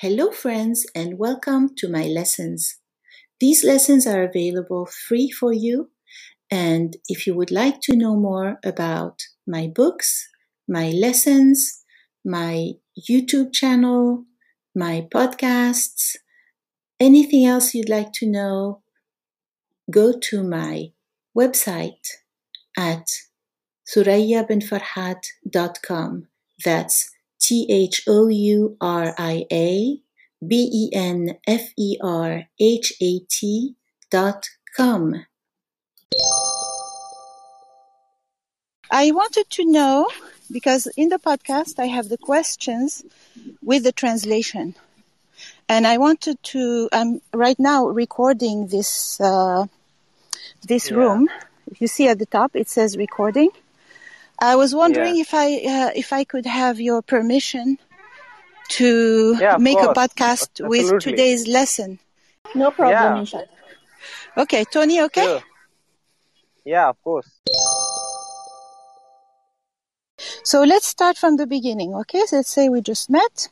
Hello, friends, and welcome to my lessons. These lessons are available free for you. And if you would like to know more about my books, my lessons, my YouTube channel, my podcasts, anything else you'd like to know, go to my website at thouriabenferhat.com. That's T H O U R I A B E N F E R H A T dot com. I wanted to know because in the podcast I have the questions with the translation. And I wanted to, I'm right now recording this, uh, this Yeah. room. If you see at the top, it says recording. I was wondering Yeah. if I, uh, if I could have your permission to Yeah, of make a course. podcast with today's lesson. No problem, Yeah. inshallah. Okay, Toni, okay? Sure. Yeah, of course. So let's start from the beginning, okay? So let's say we just met.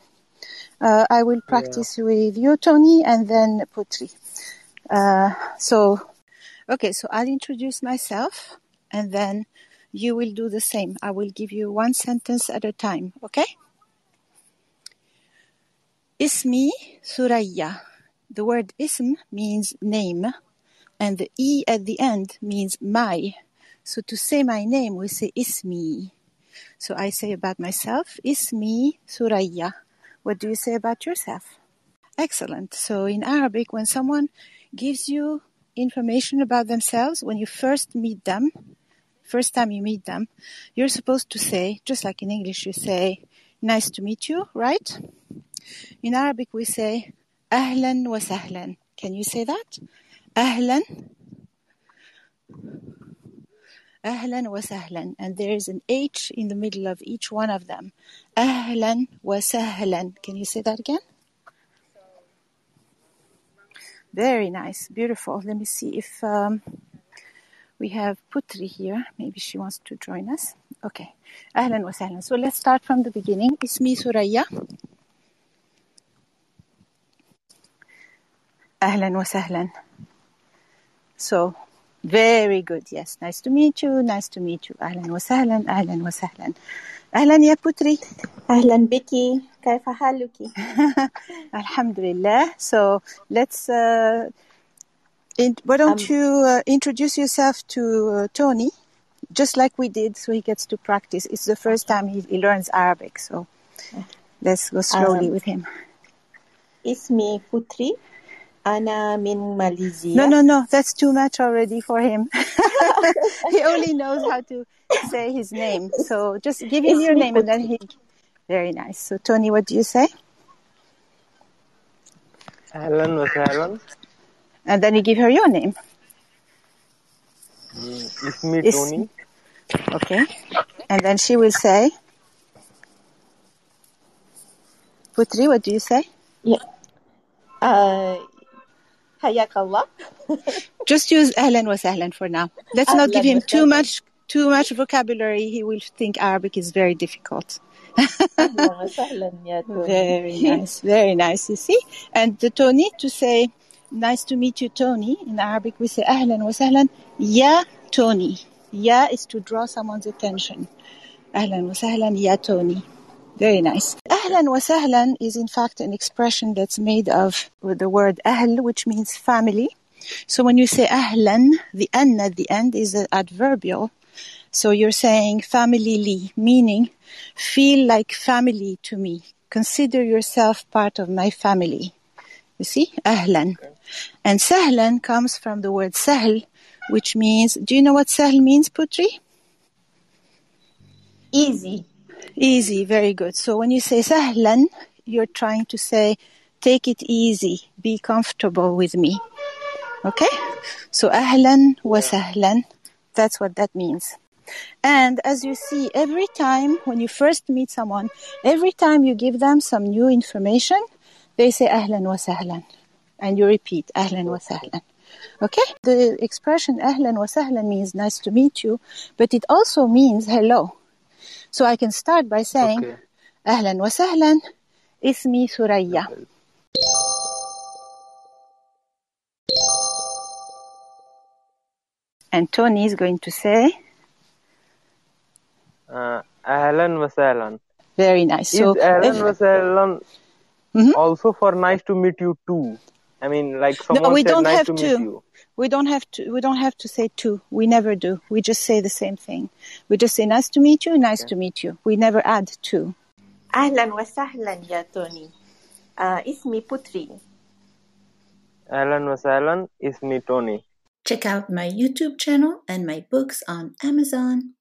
Uh, I will practice with you, Toni, and then Putri. Uh, so, okay, so I'll introduce myself, and then you will do the same. I will give you one sentence at a time, okay? Ismi Suraya. The word ism means name, and the e at the end means my. So to say my name, we say ismi. So I say about myself, Ismi Suraya. What do you say about yourself? Excellent. So in Arabic, when someone gives you information about themselves, when you first meet them, first time you meet them, you're supposed to say, just like in English, you say, nice to meet you, right? In Arabic, we say, Ahlan wa sahlan. Can you say that? Ahlan Ahlan wa sahlan. And there is an H in the middle of each one of them. Ahlan wa sahlan. Can you say that again? Very nice. Beautiful. Let me see if um, we have Putri here. Maybe she wants to join us. Okay. Ahlan wa sahlan. So let's start from the beginning. Ismi Suraya. Ahlan wa sahlan. So, very good. Yes. Nice to meet you. Nice to meet you. Ahlan wa sahlan. Ahlan wa sahlan. Ahlan ya Putri. أهلا بك كيف حالك؟ Alhamdulillah. So let's. Uh, and why don't um, you uh, introduce yourself to uh, Toni, just like we did, so he gets to practice. It's the first time he, he learns Arabic, so let's go slowly um, with him. Ismi Putri. Anna min Malaysia. No, no, no. That's too much already for him. he only knows how to say his name. So just give him your name and then he. Very nice. So, Toni, what do you say? Alan was Alan and then you give her your name. Mm, it's me, it's, Toni. Okay. And then she will say, Putri, what do you say? Yeah. Uh, Hayakallah. Just use Ahlan was Sahlan for now. Let's not give him too much too much vocabulary. He will think Arabic is very difficult. very nice, very nice. You see, and the Toni to say "Nice to meet you, Toni." In Arabic, we say "Ahlan wa sahlan." Ya Toni. Ya is to draw someone's attention. Ahlan wa sahlan, ya Toni. Very nice. Ahlan wa sahlan is in fact an expression that's made of the word ahl, which means family. So when you say ahlan, the an at the end is an adverbial. So you're saying family, meaning feel like family to me. Consider yourself part of my family. You see? Ahlan. And sahlan comes from the word sahl, which means, do you know what sahl means, Putri? easy Easy, very good. So when you say sahlan, you're trying to say, take it easy, be comfortable with me. Okay? So ahlan wa sahlan, that's what that means. And as you see, every time when you first meet someone, every time you give them some new information, they say ahlan wa sahlan. And you repeat ahlan wa sahlan. Okay? The expression ahlan wa sahlan means nice to meet you, but it also means hello. So I can start by saying okay. ahlan wa sahlan, ismi Suraya. And Toni is going to say uh, ahlan wa sahlan. Very nice. So, ahlan wa sahlan Mm-hmm. Also for nice to meet you too. I mean, like someone no, we said, don't nice have to, to. Meet you. We don't have to. We don't have to say too. We never do. We just say the same thing. We just say nice to meet you. Nice to meet you. We never add to. أهلا وسهلا ya Toni. Uh, putri. Ahlan أهلا وسهلا. اسمي Check out my YouTube channel and my books on Amazon.